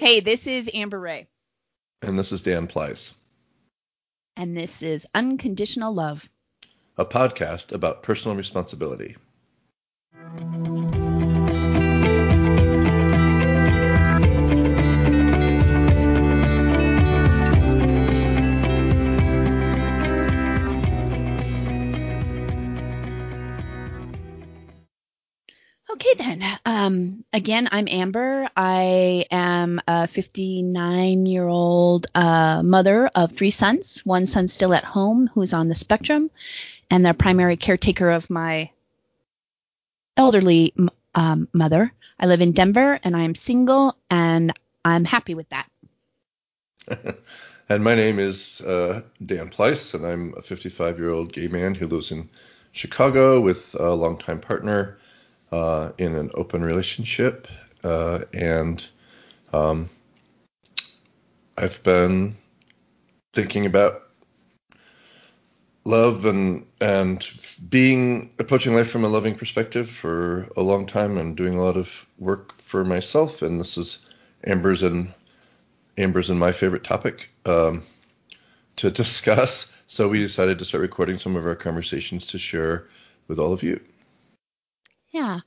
Hey, this is Amber Ray. And this is Dan Pleiss. And this is Unconditional Love, a podcast about personal responsibility. Okay, then. Um, again, I'm Amber. I am a 59 year old uh, mother of three sons. One son still at home who's on the spectrum, and the primary caretaker of my elderly um, mother. I live in Denver and I'm single, and I'm happy with that. and my name is uh, Dan Pleiss, and I'm a 55 year old gay man who lives in Chicago with a longtime partner uh, in an open relationship, uh, and um, I've been thinking about love and and being approaching life from a loving perspective for a long time and doing a lot of work for myself and this is amber's and amber's and my favorite topic um, to discuss. So we decided to start recording some of our conversations to share with all of you yeah.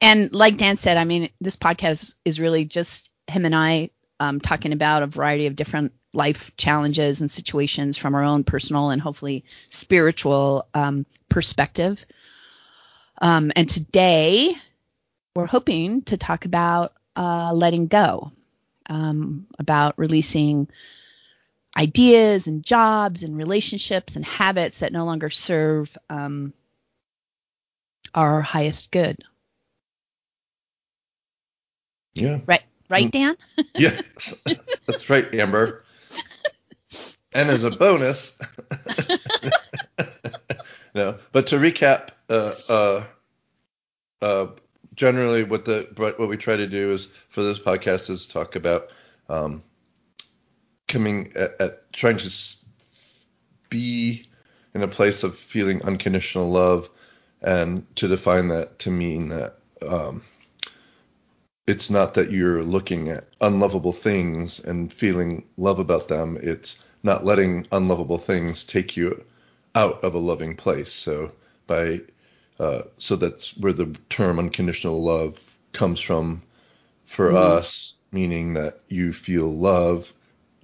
And like Dan said, I mean, this podcast is really just him and I um, talking about a variety of different life challenges and situations from our own personal and hopefully spiritual um, perspective. Um, and today, we're hoping to talk about uh, letting go, um, about releasing ideas and jobs and relationships and habits that no longer serve um, our highest good. Yeah. Right. Right, Dan? yes. That's right, Amber. and as a bonus, no, but to recap, uh, uh, uh, generally what the what we try to do is for this podcast is talk about um, coming at, at trying to be in a place of feeling unconditional love and to define that to mean that um, it's not that you're looking at unlovable things and feeling love about them. It's not letting unlovable things take you out of a loving place. So by uh, so that's where the term unconditional love comes from for mm. us, meaning that you feel love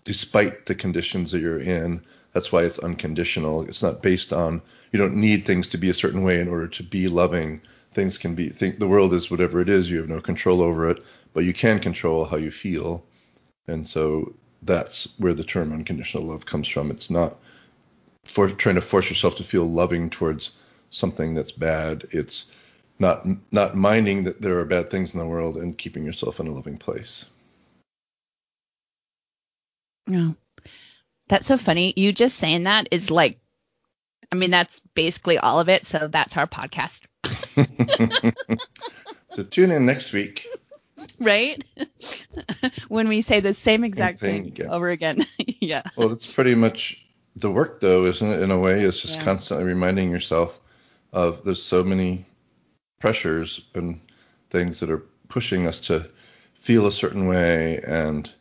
despite the conditions that you're in that's why it's unconditional. It's not based on you don't need things to be a certain way in order to be loving. Things can be think the world is whatever it is. You have no control over it, but you can control how you feel. And so that's where the term unconditional love comes from. It's not for trying to force yourself to feel loving towards something that's bad. It's not not minding that there are bad things in the world and keeping yourself in a loving place. Yeah. That's so funny. You just saying that is like, I mean, that's basically all of it. So that's our podcast. so tune in next week. Right? when we say the same exact thing, thing again. over again. yeah. Well, it's pretty much the work, though, isn't it? In a way, it's just yeah. constantly reminding yourself of there's so many pressures and things that are pushing us to feel a certain way and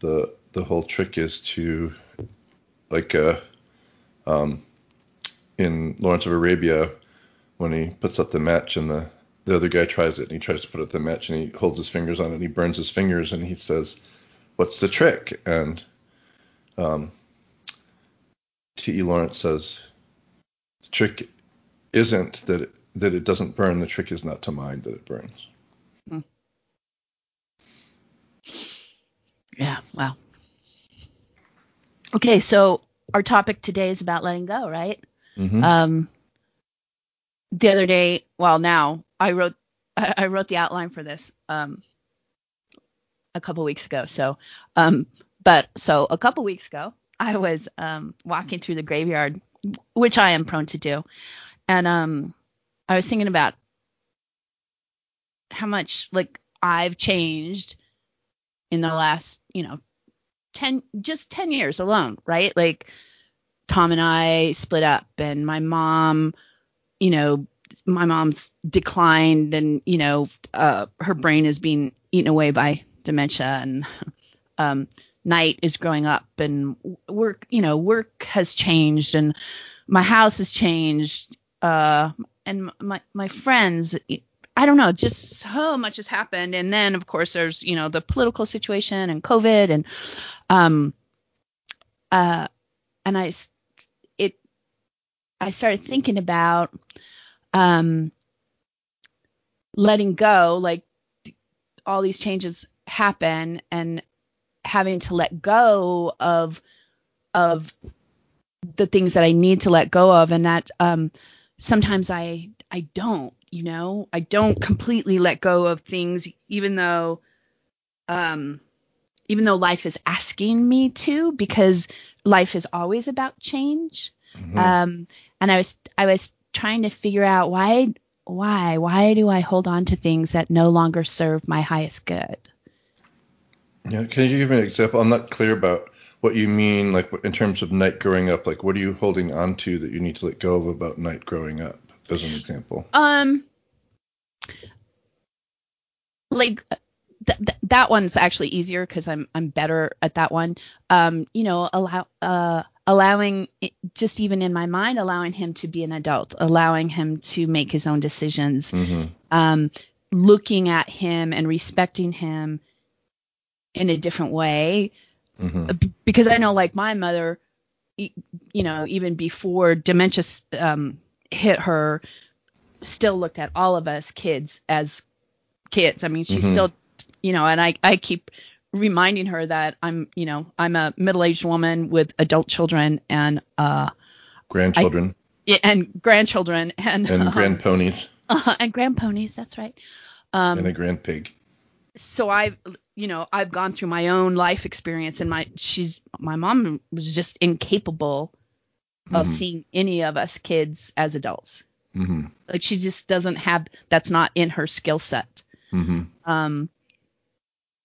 the the whole trick is to like uh, um, in Lawrence of Arabia when he puts up the match and the the other guy tries it and he tries to put up the match and he holds his fingers on it and he burns his fingers and he says, "What's the trick?" And um, T.E. Lawrence says, "The trick isn't that it, that it doesn't burn. The trick is not to mind that it burns." Hmm. Yeah. Wow. Okay, so our topic today is about letting go, right? Mm-hmm. Um, the other day, well, now I wrote I, wrote the outline for this um, a couple weeks ago. So, um, but so a couple weeks ago, I was um, walking through the graveyard, which I am prone to do, and um, I was thinking about how much like I've changed in the last, you know, 10 just 10 years alone, right? Like Tom and I split up and my mom, you know, my mom's declined and, you know, uh, her brain is being eaten away by dementia and um, night is growing up and work you know work has changed and my house has changed uh, and my my friends I don't know just so much has happened. And then of course there's you know the political situation and covid and um uh and I it I started thinking about um letting go like all these changes happen and having to let go of of the things that I need to let go of. And that um sometimes I I don't, you know, I don't completely let go of things even though um even though life is asking me to because life is always about change. Mm-hmm. Um and I was I was trying to figure out why why why do I hold on to things that no longer serve my highest good? Yeah, can you give me an example? I'm not clear about what you mean, like in terms of night growing up. Like, what are you holding on to that you need to let go of about night growing up, as an example? Um, like th- th- that one's actually easier because I'm I'm better at that one. Um, you know, allow uh allowing just even in my mind allowing him to be an adult, allowing him to make his own decisions. Mm-hmm. Um, looking at him and respecting him in a different way mm-hmm. because I know like my mother, you know, even before dementia um, hit her, still looked at all of us kids as kids. I mean, she's mm-hmm. still, you know, and I I keep reminding her that I'm, you know, I'm a middle-aged woman with adult children and uh grandchildren. I, and grandchildren and and um, grandponies. Uh, and grandponies, that's right. Um, and a grand pig. So I've, you know, I've gone through my own life experience and my she's my mom was just incapable of mm-hmm. seeing any of us kids as adults. Mm-hmm. Like she just doesn't have that's not in her skill set. Mm-hmm. Um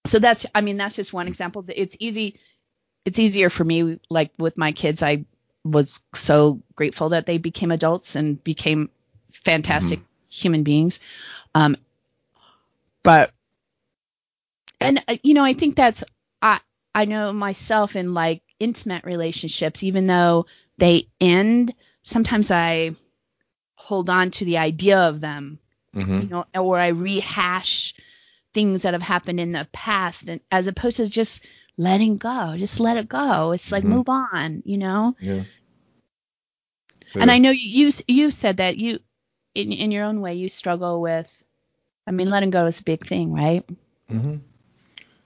so that's I mean that's just one example. It's easy it's easier for me like with my kids I was so grateful that they became adults and became fantastic mm-hmm. human beings. Um but and uh, you know, I think that's I I know myself in like intimate relationships, even though they end, sometimes I hold on to the idea of them, mm-hmm. you know, or I rehash things that have happened in the past, and as opposed to just letting go, just let it go. It's like mm-hmm. move on, you know. Yeah. And I know you you said that you in in your own way you struggle with. I mean, letting go is a big thing, right? Mm-hmm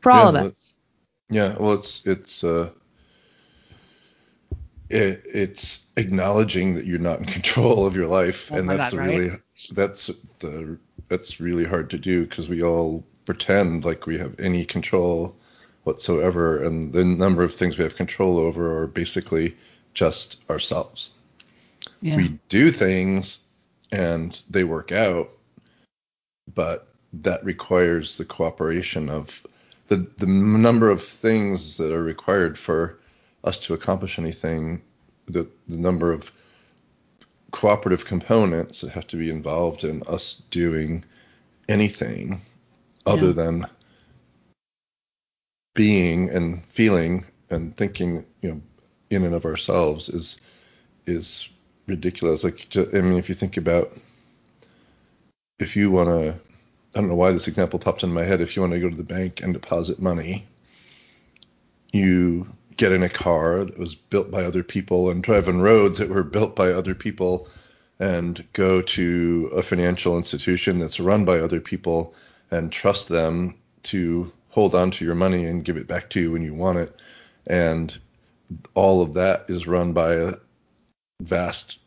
for all yeah, of us. Yeah, well, it's it's uh, it, it's acknowledging that you're not in control of your life, oh and that's God, really right? that's the that's really hard to do because we all pretend like we have any control whatsoever, and the number of things we have control over are basically just ourselves. Yeah. We do things and they work out, but that requires the cooperation of the the number of things that are required for us to accomplish anything, the the number of cooperative components that have to be involved in us doing anything other yeah. than being and feeling and thinking, you know, in and of ourselves is is ridiculous. Like, I mean, if you think about if you want to I don't know why this example popped in my head. If you want to go to the bank and deposit money, you get in a car that was built by other people and drive on roads that were built by other people and go to a financial institution that's run by other people and trust them to hold on to your money and give it back to you when you want it. And all of that is run by a vast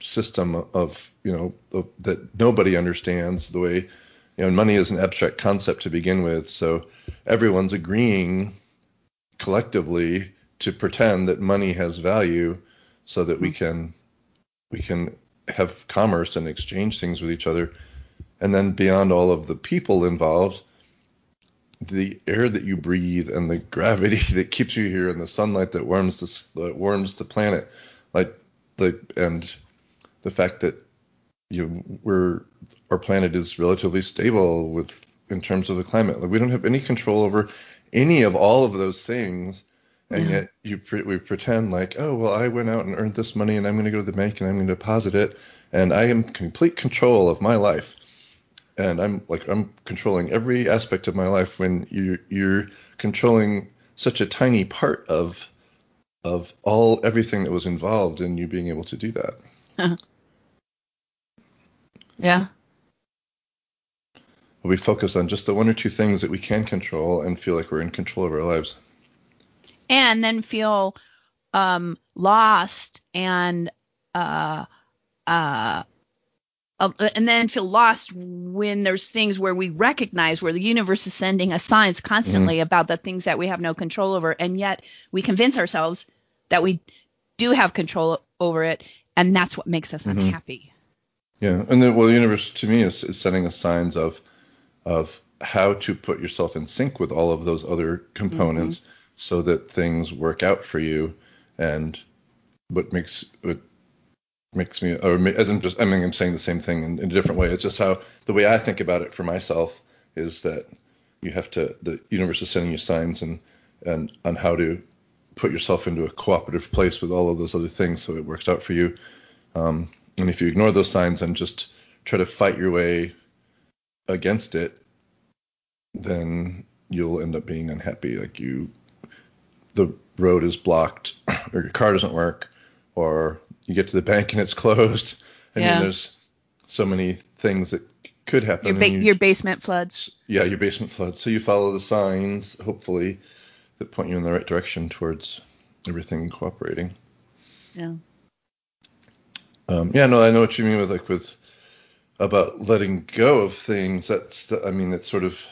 system of you know of, that nobody understands the way you know money is an abstract concept to begin with so everyone's agreeing collectively to pretend that money has value so that we mm-hmm. can we can have commerce and exchange things with each other and then beyond all of the people involved the air that you breathe and the gravity that keeps you here and the sunlight that warms the that warms the planet like the and the fact that you know, we're our planet is relatively stable with in terms of the climate. Like we don't have any control over any of all of those things, and yet you pre- we pretend like, oh well, I went out and earned this money, and I'm going to go to the bank and I'm going to deposit it, and I am complete control of my life, and I'm like I'm controlling every aspect of my life when you you're controlling such a tiny part of of all everything that was involved in you being able to do that. Yeah. We focus on just the one or two things that we can control and feel like we're in control of our lives. And then feel um, lost and uh, uh, uh, and then feel lost when there's things where we recognize where the universe is sending us signs constantly about the things that we have no control over, and yet we convince ourselves that we do have control over it, and that's what makes us Mhm. unhappy. Yeah, and then well, the universe to me is, is sending us signs of of how to put yourself in sync with all of those other components so that things work out for you. And what makes what makes me, or as I'm just, I mean, I'm saying the same thing in, in a different way. It's just how the way I think about it for myself is that you have to, the universe is sending you signs and and on how to put yourself into a cooperative place with all of those other things so it works out for you. Um, and if you ignore those signs and just try to fight your way against it, then you'll end up being unhappy. Like you, the road is blocked, or your car doesn't work, or you get to the bank and it's closed. I Yeah. mean, there's so many things that could happen. Your ba- you- your basement floods. yeah, your basement floods. So you follow the signs, hopefully, that point you in the right direction towards everything cooperating. Yeah. Um, yeah, no, I know what you mean with like with about letting go of things. That's, I mean, it's sort of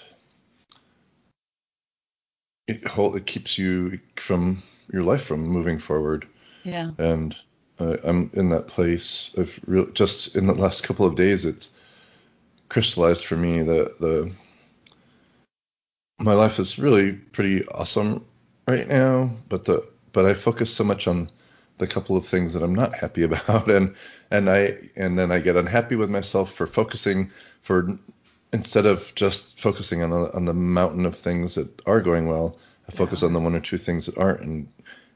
it hold it keeps you from your life from moving forward. Yeah. And uh, I'm in that place of real. Just in the last couple of days, it's crystallized for me that the my life is really pretty awesome right now, but the but I focus so much on the couple of things that I'm not happy about, and and I and then I get unhappy with myself for focusing for instead of just focusing on the, on the mountain of things that are going well, I focus Yeah. on the one or two things that aren't, and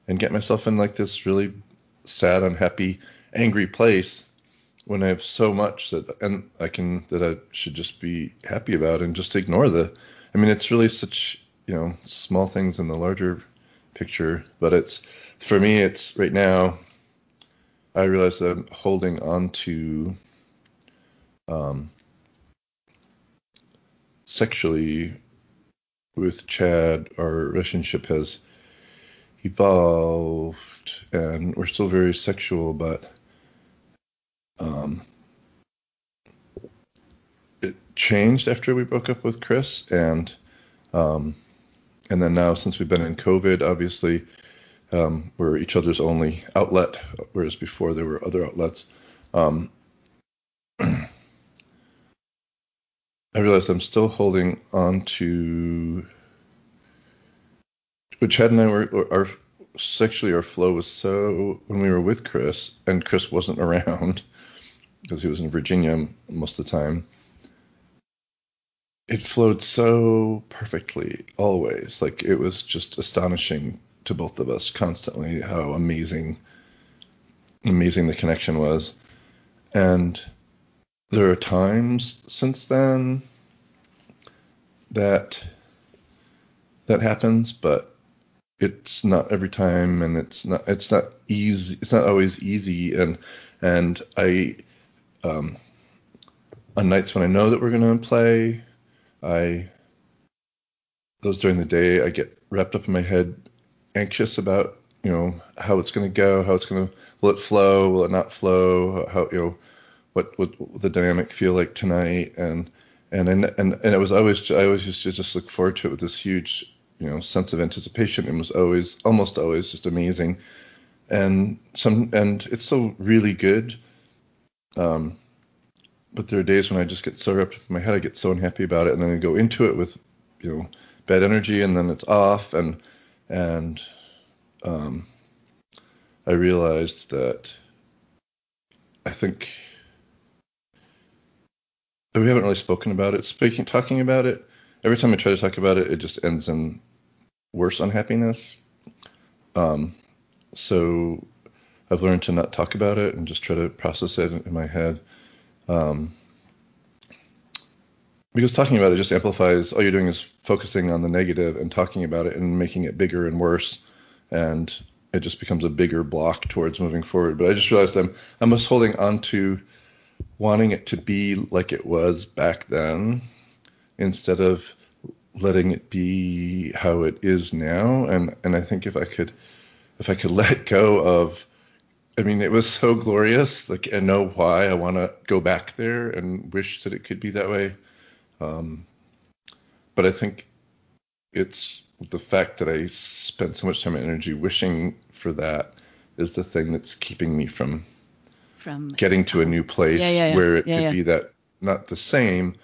and get myself in like this really sad, unhappy, angry place when I have so much that and I can that I should just be happy about and just ignore the. I mean, it's really such you know small things in the larger picture, but it's for me. It's right now. I realize that I'm holding on to um, sexually with Chad. Our relationship has evolved, and we're still very sexual, but um, it changed after we broke up with Chris, and um, and then now since we've been in COVID, obviously um, we're each other's only outlet, whereas before there were other outlets. Um, I realized I'm still holding on to. But Chad and I were our sexually our flow was so when we were with Chris and Chris wasn't around because he was in Virginia most of the time. It flowed so perfectly always. Like it was just astonishing to both of us constantly how amazing amazing the connection was. And there are times since then that that happens, but it's not every time and it's not it's not easy it's not always easy and and I um on nights when I know that we're gonna play, I those during the day I get wrapped up in my head anxious about, you know, how it's gonna go, how it's gonna will it flow, will it not flow, how you know what would the dynamic feel like tonight? And and and and, it was always I always to just look forward to it with this huge you know sense of anticipation. And was always almost always just amazing. And some and it's still really good um but there are days when I just get so wrapped up in my head I get so unhappy about it and then I go into it with you know bad energy and then it's off and and um I realized that I think we haven't really spoken about it. Speaking, talking about it every time I try to talk about it, it just ends in worse unhappiness. Um, so I've learned to not talk about it and just try to process it in my head. Um, because talking about it just amplifies all you're doing is focusing on the negative and talking about it and making it bigger and worse and it just becomes a bigger block towards moving forward but i just realized i'm i'm just holding on to wanting it to be like it was back then instead of letting it be how it is now and and i think if i could if i could let go of I mean, it was so glorious. Like, I know why I want to go back there and wish that it could be that way. Um, but I think it's the fact that I spent so much time and energy wishing for that is the thing that's keeping me from From getting to a new place Yeah, yeah, yeah. where it could be that not the same,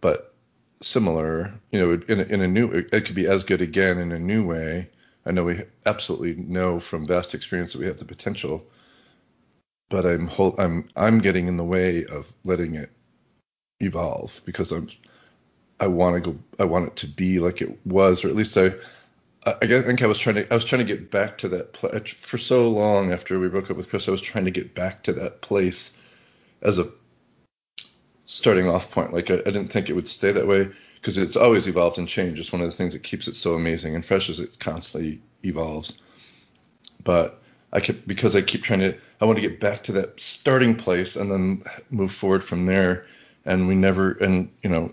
but similar. You know, in a, in a new, it could be as good again in a new way. I know we absolutely know from vast experience that we have the potential, but I'm I'm I'm getting in the way of letting it evolve because I'm I want to go I want it to be like it was, or at least I I think I was trying to I was trying to get back to that pla for so long after we broke up with Chris. I was trying to get back to that place as a starting off point. Like I, I didn't think it would stay that way because it's always evolved and changed. It's one of the things that keeps it so amazing and fresh as it constantly evolves. But I kept because I keep trying to I want to get back to that starting place and then move forward from there. And we never and you know,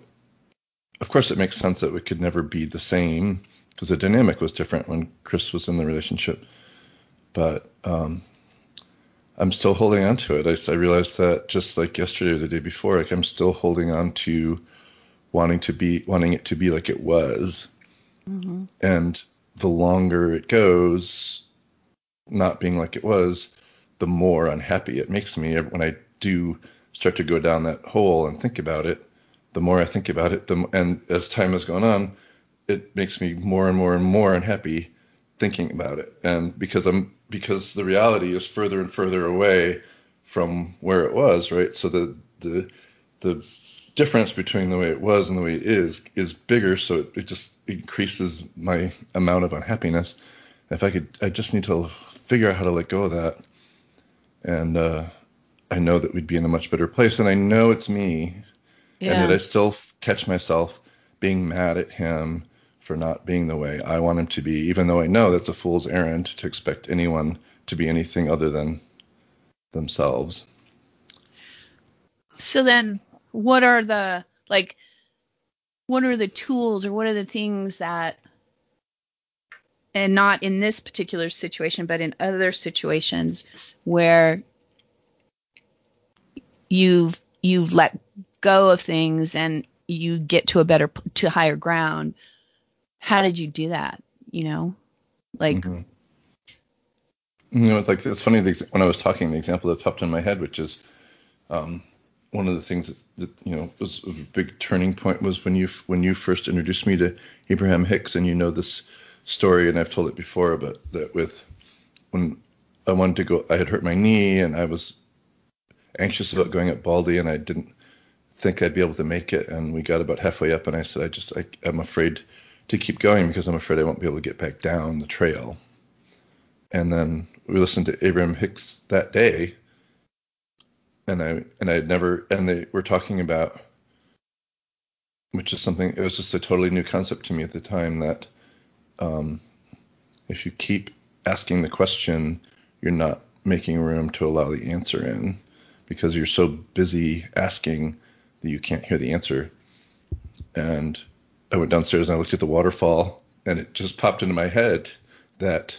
of course it makes sense that we could never be the same because the dynamic was different when Chris was in the relationship. But um, I'm still holding on to it. I realized that just like yesterday or the day before, like I'm still holding on to wanting to be wanting it to be like it was. hmm And the longer it goes, not being like it was, the more unhappy it makes me when I do start to go down that hole and think about it. The more I think about it, the and as time has gone on, it makes me more and more and more unhappy thinking about it. And because I'm because the reality is further and further away from where it was, right? So the the the difference between the way it was and the way it is is bigger, so it, it just increases my amount of unhappiness. If I could, I just need to figure out how to let go of that, and uh, I know that we'd be in a much better place. And I know it's me, Yeah. and yet I still f- catch myself being mad at him for not being the way I want him to be, even though I know that's a fool's errand to expect anyone to be anything other than themselves. So then, what are the like? What are the tools, or what are the things that, and not in this particular situation, but in other situations where you've you've let go of things and you get to a better to higher ground. How did you do that? You know, like Mhm. You know, it's like it's funny the, when I was talking, the example that popped in my head, which is um, one of the things that, that you know was a big turning point was when you when you first introduced me to Abraham Hicks, and you know this story, and I've told it before, but that with when I wanted to go, I had hurt my knee, and I was anxious about going up Baldy, and I didn't think I'd be able to make it, and we got about halfway up, and I said, I just I, I'm afraid to keep going because I'm afraid I won't be able to get back down the trail. And then we listened to Abraham Hicks that day, and I and I had never and they were talking about which is something it was just a totally new concept to me at the time that um, if you keep asking the question, you're not making room to allow the answer in because you're so busy asking that you can't hear the answer. And I went downstairs and I looked at the waterfall, and it just popped into my head that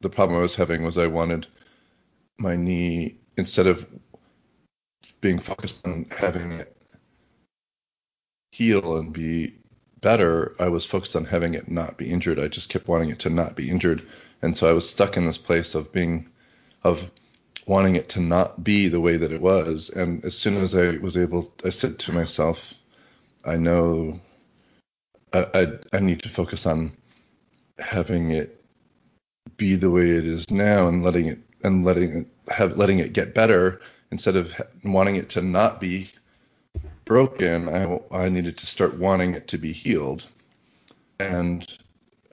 the problem I was having was I wanted my knee instead of being focused on having it heal and be better, I was focused on having it not be injured. I just kept wanting it to not be injured. And so I was stuck in this place of being, of wanting it to not be the way that it was. And as soon as I was able, I said to myself, I know I, I, I need to focus on having it be the way it is now and letting it, and letting it have, letting it get better instead of wanting it to not be broken, I, I needed to start wanting it to be healed. And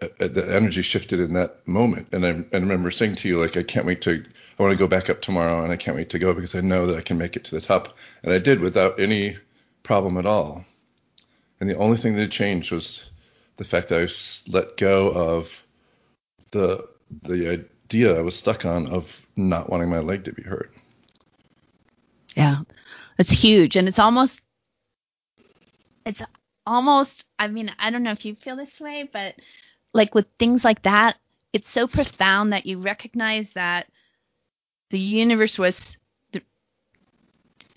Uh, the energy shifted in that moment. And I, I remember saying to you, like, I can't wait to, I want to go back up tomorrow and I can't wait to go because I know that I can make it to the top. And I did without any problem at all. And the only thing that changed was the fact that I let go of the the idea I was stuck on of not wanting my leg to be hurt. Yeah. It's huge and it's almost it's almost I mean, I don't know if you feel this way, but like with things like that, it's so profound that you recognize that the universe was the,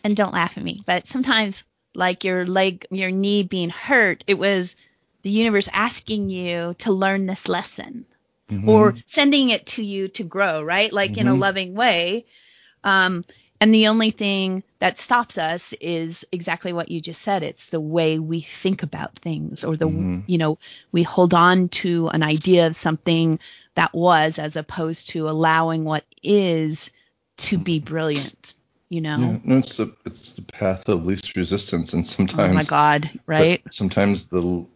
and don't laugh at me, but sometimes like your leg your knee being hurt, it was the universe asking you to learn this lesson mm-hmm. or sending it to you to grow, right? Like mm-hmm. in a mm-hmm. loving way. Um, and the only thing that stops us is exactly what you just said. It's the way we think about things or the, mm-hmm. you know, we hold on to an idea of something that was as opposed to allowing what is to be brilliant, you know? Yeah, no, it's the, it's the path of least resistance. And sometimes, oh my God, right? sometimes the,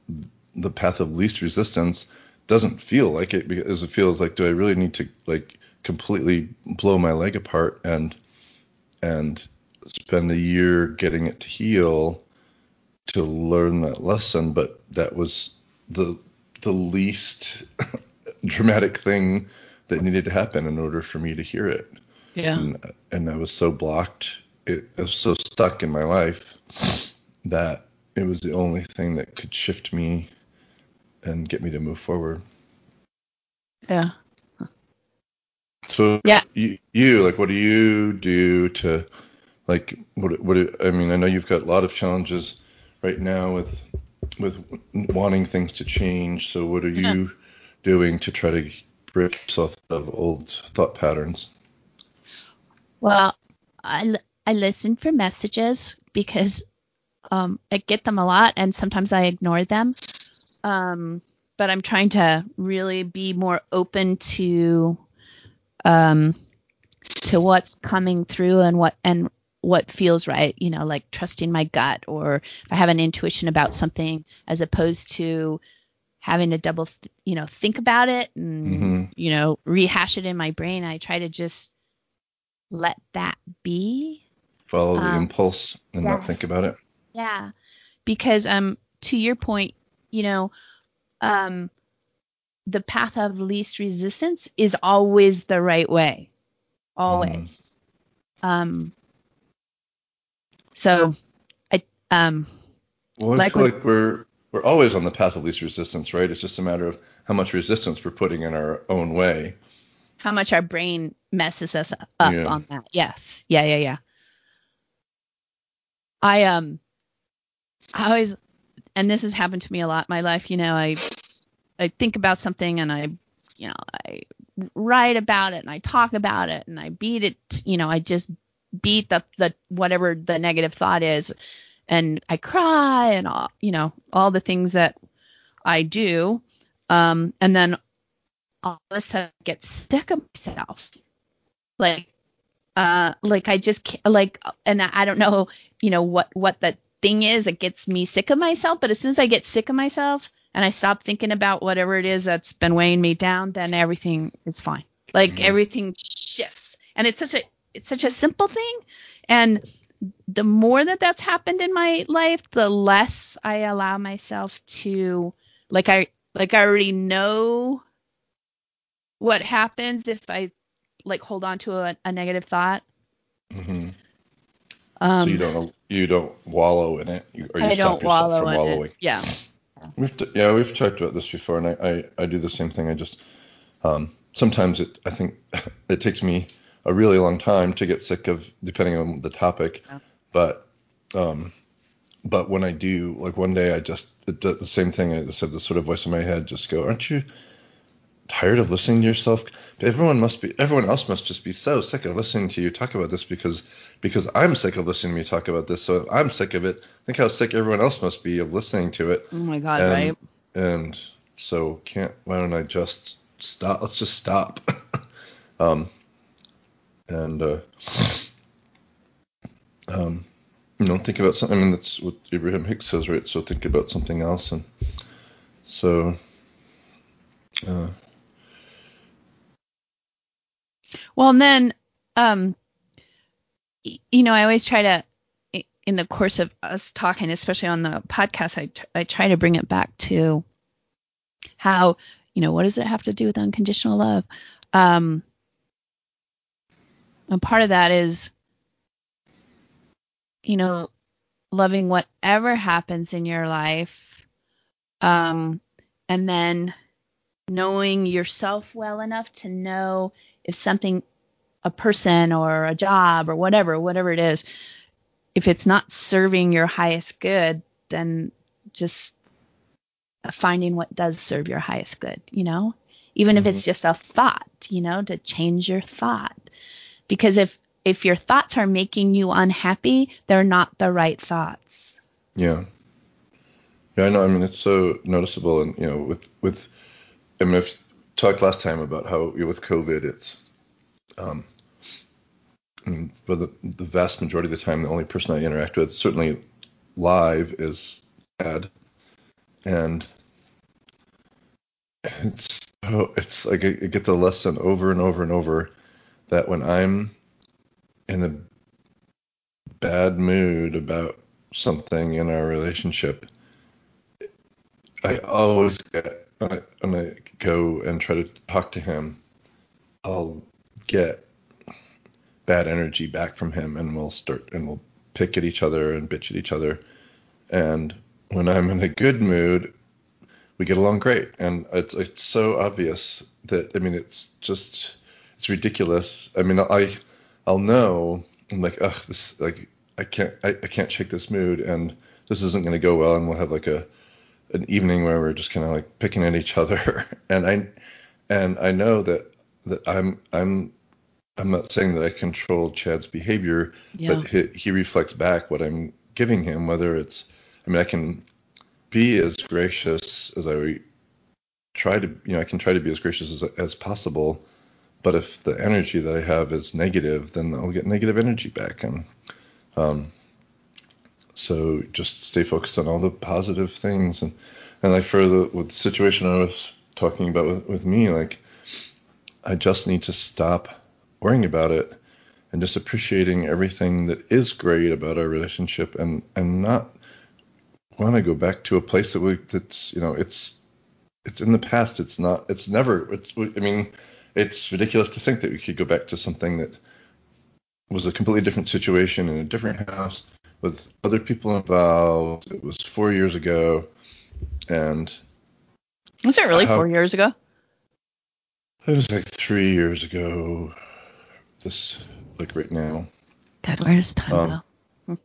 the path of least resistance doesn't feel like it because it feels like, do I really need to like completely blow my leg apart and, and spend a year getting it to heal to learn that lesson, but that was the the least dramatic thing that needed to happen in order for me to hear it. Yeah. And, and I was so blocked, it I was so stuck in my life that it was the only thing that could shift me and get me to move forward. Yeah. So yeah. you, you like what do you do to like what what I mean I know you've got a lot of challenges right now with with wanting things to change. So what are you doing to try to break yourself of old thought patterns? Well, I I listen for messages because um, I get them a lot and sometimes I ignore them. Um, but I'm trying to really be more open to um, to what's coming through and what and what feels right, you know, like trusting my gut or if I have an intuition about something as opposed to having to double, th- you know, think about it and, mm-hmm. you know, rehash it in my brain. I try to just let that be. Follow the um, impulse and yes. not think about it. Yeah. Because um to your point, you know, um the path of least resistance is always the right way. Always. Mm. Um so I um well, I like feel like we're we're always on the path of least resistance, right? It's just a matter of how much resistance we're putting in our own way. How much our brain messes us up yeah. on that. Yes. Yeah, yeah, yeah. I um I always and this has happened to me a lot in my life, you know, I I think about something and I you know, I write about it and I talk about it and I beat it, you know, I just beat the the whatever the negative thought is and I cry and all you know all the things that I do um and then all of a sudden I get sick of myself. Like uh like I just can't, like and I don't know you know what what the thing is that gets me sick of myself but as soon as I get sick of myself and I stop thinking about whatever it is that's been weighing me down then everything is fine. Like mm-hmm. everything shifts. And it's such a it's such a simple thing. And the more that that's happened in my life the less i allow myself to like i like i already know what happens if i like hold on to a, a negative thought. Mm-hmm. um, so you don't you don't wallow in it? You, or you I stop yourself from wallowing it. yeah. We've t- yeah we've talked about this before and I, I i do the same thing. I just um sometimes it i think it takes me a really long time to get sick of, depending on the topic. Yeah. But um, but when I do, like one day I just it, the same thing. I said the sort of voice in my head just go, aren't you tired of listening to yourself? Everyone must be, everyone else must just be so sick of listening to you talk about this because because I'm sick of listening to you talk about this. So I'm sick of it. Think how sick everyone else must be of listening to it. Oh my god, and, right? And so can't. Why don't I just stop? Let's just stop. um, and uh, um, you know, think about something. I mean, that's what Abraham Hicks says, right? So think about something else, and so. Uh, well, and then, um, you know, I always try to, in the course of us talking, especially on the podcast, I, I try to bring it back to how, you know, what does it have to do with unconditional love? Um, and part of that is you know, loving whatever happens in your life, um, and then knowing yourself well enough to know if something, a person or a job or whatever, whatever it is, if it's not serving your highest good, then just finding what does serve your highest good, you know? Even mm-hmm. if it's mm-hmm. just a thought, you know, to change your thought. Because if if your thoughts are making you unhappy, they're not the right thoughts. Yeah. Yeah, I know. I mean, it's so noticeable, and you know, with with, I mean, I've talked last time about how with COVID, it's, um, I mean, for the the vast majority of the time, the only person I interact with, certainly live, is Dad, and it's oh, it's like I get the lesson over and over and over that when I'm in a bad mood about something in our relationship, I always get when I, when I go and try to talk to him, I'll get bad energy back from him, and we'll start and we'll pick at each other and bitch at each other. And when I'm in a good mood, we get along great. And it's it's so obvious that I mean it's just it's ridiculous. I mean I I'll know I'm like, ugh, this like I can't I, I can't shake this mood and this isn't gonna go well and we'll have like a an evening where we're just kind of like picking at each other and I and I know that that I'm I'm I'm not saying that I control Chad's behavior, yeah. but he, he reflects back what I'm giving him, whether it's I mean I can be as gracious as I try to you know I can try to be as gracious as as possible but if the energy that I have is negative, then I'll get negative energy back. And um, so just stay focused on all the positive things. And and like for the with the situation I was talking about with, with me, like I just need to stop worrying about it and just appreciating everything that is great about our relationship and and not want to go back to a place that we that's you know it's it's in the past it's not it's never it's i mean it's ridiculous to think that we could go back to something that was a completely different situation in a different house with other people involved. It was four years ago, and was it really how, four years ago? It was like three years ago. This like right now. God, where does time um, go?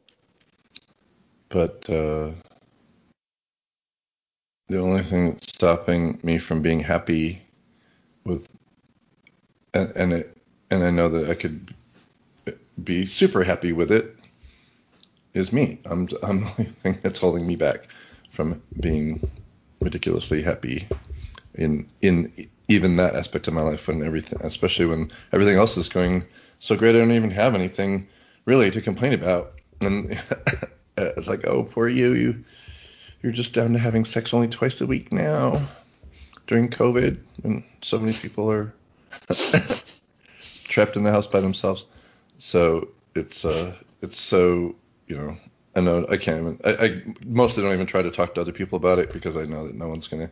But uh, the only thing that's stopping me from being happy and and, it, and I know that I could be super happy with it is me. I'm I'm the only thing that's holding me back from being ridiculously happy in in even that aspect of my life when everything especially when everything else is going so great I don't even have anything really to complain about and it's like oh poor you you you're just down to having sex only twice a week now during COVID and so many people are trapped in the house by themselves. So it's uh it's so you know I know I can't even I, I mostly don't even try to talk to other people about it because I know that no one's gonna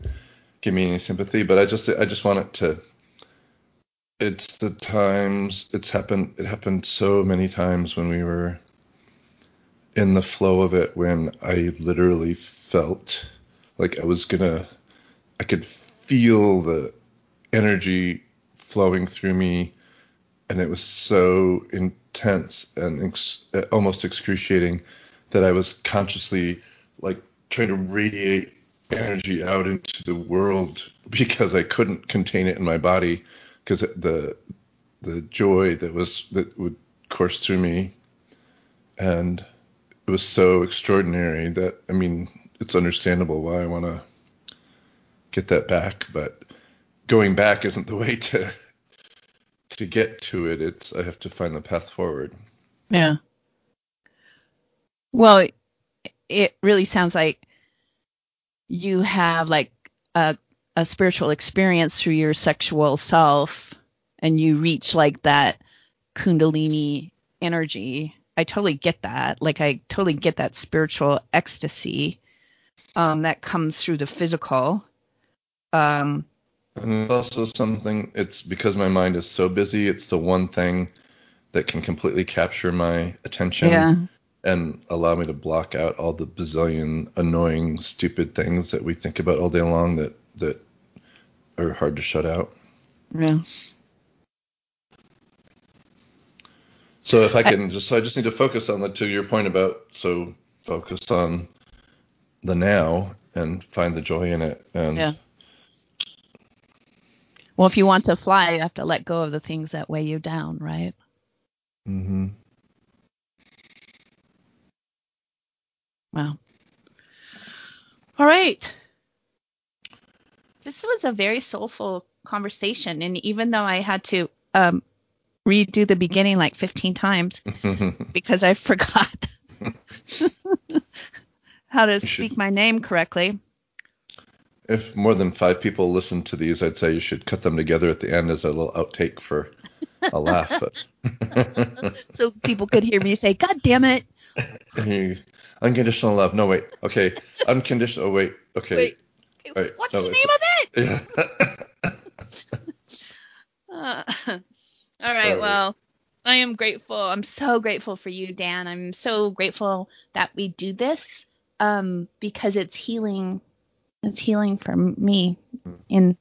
give me any sympathy. But I just I just want it to. It's the times it's happened. It happened so many times when we were in the flow of it when I literally felt like I was gonna. I could feel the energy flowing through me, and it was so intense and ex- uh, almost excruciating that I was consciously like trying to radiate energy out into the world because I couldn't contain it in my body because the the joy that was that would course through me. And it was so extraordinary that I mean it's understandable why I want to get that back but going back isn't the way to to get to it. It's I have to find the path forward. Yeah. Well, it really sounds like you have like a a spiritual experience through your sexual self and you reach like that kundalini energy. I totally get that. Like I totally get that spiritual ecstasy um, that comes through the physical. Um, and also something. It's because my mind is so busy. It's the one thing that can completely capture my attention. Yeah. And allow me to block out all the bazillion annoying, stupid things that we think about all day long that that are hard to shut out. Yeah. So if I can just, so I just need to focus on the to your point about so focus on the now and find the joy in it. And Yeah. Well, if you want to fly, you have to let go of the things that weigh you down, right? Mm-hmm. Wow. All right. This was a very soulful conversation, and even though I had to um, redo the beginning like 15 times because I forgot how to speak my name correctly. If more than five people listen to these, I'd say you should cut them together at the end as a little outtake for a laugh. So people could hear me say, God damn it. Unconditional love. No wait. Okay. Unconditional. Oh wait. Okay. Wait. Wait, What's no, the name of it? Yeah. Uh, all right. right. Well, I am grateful. I'm so grateful for you, Dan. I'm so grateful that we do this um, because it's healing. It's healing for me. In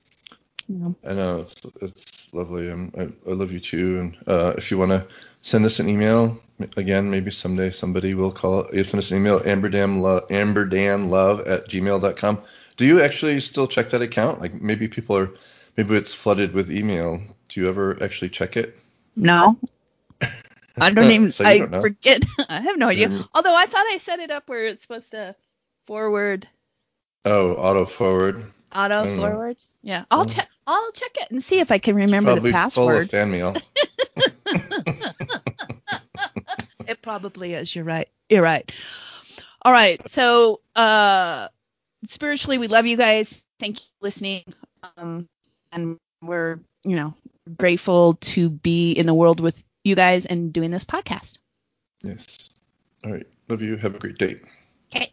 you know, I know it's it's lovely. Um, I, I love you too. And uh, if you want to send us an email, again, maybe someday somebody will call. You send us an email, amberdamlove, amberdanlove at gmail.com. Do you actually still check that account? Like maybe people are, maybe it's flooded with email. Do you ever actually check it? no. I don't even. So I don't forget. I have no idea. Although I thought I set it up where it's supposed to forward, Oh, auto forward. auto know. forward. Yeah, I'll Oh. check. I'll check it and see if I can remember Probably the full password. of fan mail. It probably is. You're right. You're right. All right. So, uh, spiritually, we love you guys. Thank you for listening. Um, and we're, you know, grateful to be in the world with you guys and doing this podcast. yes. All right. Love you. Have a great day. Okay.